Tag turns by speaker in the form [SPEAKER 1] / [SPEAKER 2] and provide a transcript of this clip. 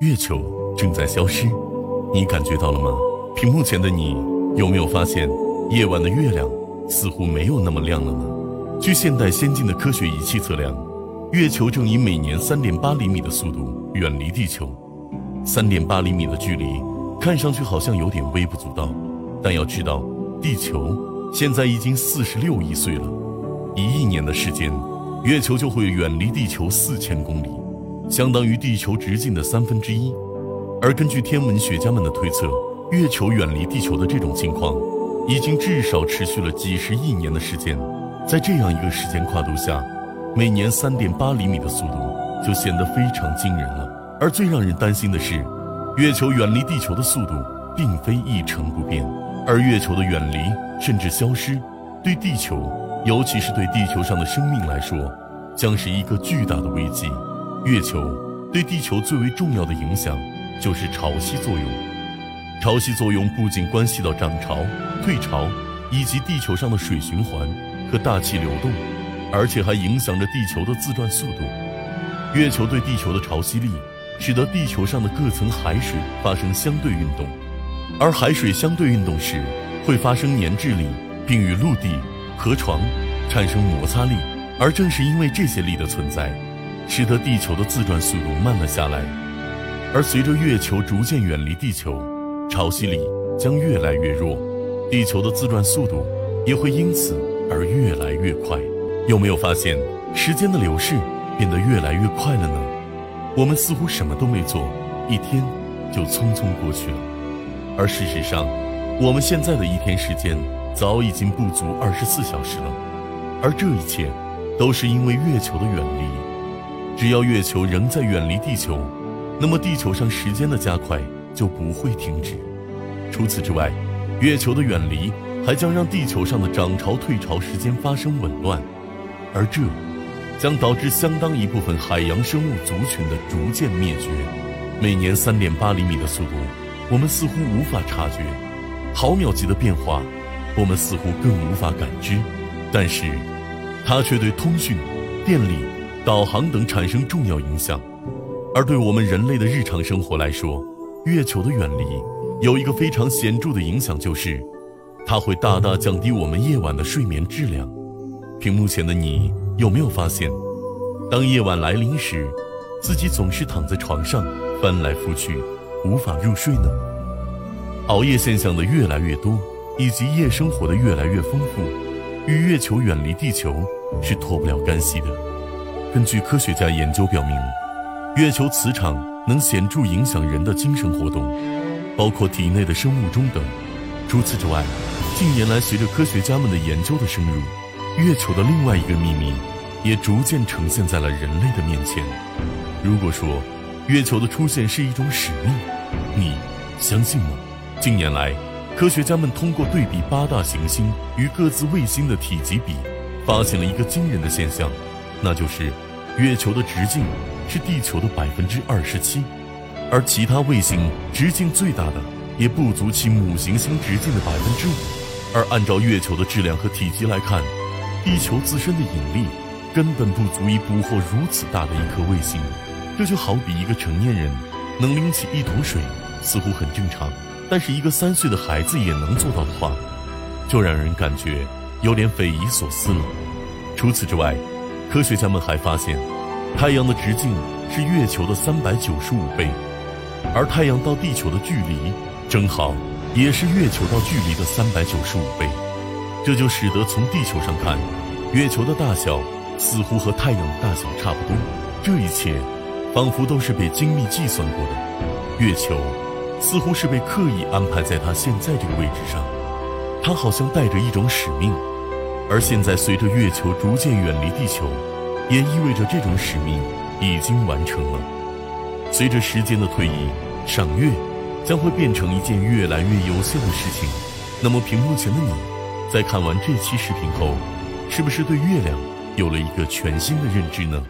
[SPEAKER 1] 月球正在消失，你感觉到了吗？屏幕前的你有没有发现，夜晚的月亮似乎没有那么亮了呢？据现代先进的科学仪器测量，月球正以每年三点八厘米的速度远离地球。三点八厘米的距离，看上去好像有点微不足道，但要知道，地球现在已经四十六亿岁了，一亿年的时间，月球就会远离地球四千公里。相当于地球直径的三分之一，而根据天文学家们的推测，月球远离地球的这种情况，已经至少持续了几十亿年的时间。在这样一个时间跨度下，每年三点八厘米的速度就显得非常惊人了。而最让人担心的是，月球远离地球的速度并非一成不变，而月球的远离甚至消失，对地球，尤其是对地球上的生命来说，将是一个巨大的危机。月球对地球最为重要的影响就是潮汐作用。潮汐作用不仅关系到涨潮、退潮以及地球上的水循环和大气流动，而且还影响着地球的自转速度。月球对地球的潮汐力，使得地球上的各层海水发生相对运动，而海水相对运动时会发生粘滞力，并与陆地、河床产生摩擦力。而正是因为这些力的存在。使得地球的自转速度慢了下来，而随着月球逐渐远离地球，潮汐力将越来越弱，地球的自转速度也会因此而越来越快。有没有发现时间的流逝变得越来越快了呢？我们似乎什么都没做，一天就匆匆过去了。而事实上，我们现在的一天时间早已经不足二十四小时了，而这一切都是因为月球的远离。只要月球仍在远离地球，那么地球上时间的加快就不会停止。除此之外，月球的远离还将让地球上的涨潮退潮时间发生紊乱，而这将导致相当一部分海洋生物族群的逐渐灭绝。每年三点八厘米的速度，我们似乎无法察觉；毫秒级的变化，我们似乎更无法感知。但是，它却对通讯、电力。导航等产生重要影响，而对我们人类的日常生活来说，月球的远离有一个非常显著的影响，就是它会大大降低我们夜晚的睡眠质量。屏幕前的你有没有发现，当夜晚来临时，自己总是躺在床上翻来覆去，无法入睡呢？熬夜现象的越来越多，以及夜生活的越来越丰富，与月球远离地球是脱不了干系的。根据科学家研究表明，月球磁场能显著影响人的精神活动，包括体内的生物钟等。除此之外，近年来随着科学家们的研究的深入，月球的另外一个秘密也逐渐呈现在了人类的面前。如果说月球的出现是一种使命，你相信吗？近年来，科学家们通过对比八大行星与各自卫星的体积比，发现了一个惊人的现象。那就是，月球的直径是地球的百分之二十七，而其他卫星直径最大的也不足其母行星直径的百分之五。而按照月球的质量和体积来看，地球自身的引力根本不足以捕获如此大的一颗卫星。这就好比一个成年人能拎起一桶水，似乎很正常；但是一个三岁的孩子也能做到的话，就让人感觉有点匪夷所思了。除此之外，科学家们还发现，太阳的直径是月球的三百九十五倍，而太阳到地球的距离正好也是月球到距离的三百九十五倍。这就使得从地球上看，月球的大小似乎和太阳的大小差不多。这一切仿佛都是被精密计算过的。月球似乎是被刻意安排在它现在这个位置上，它好像带着一种使命。而现在，随着月球逐渐远离地球，也意味着这种使命已经完成了。随着时间的推移，赏月将会变成一件越来越有效的事情。那么，屏幕前的你，在看完这期视频后，是不是对月亮有了一个全新的认知呢？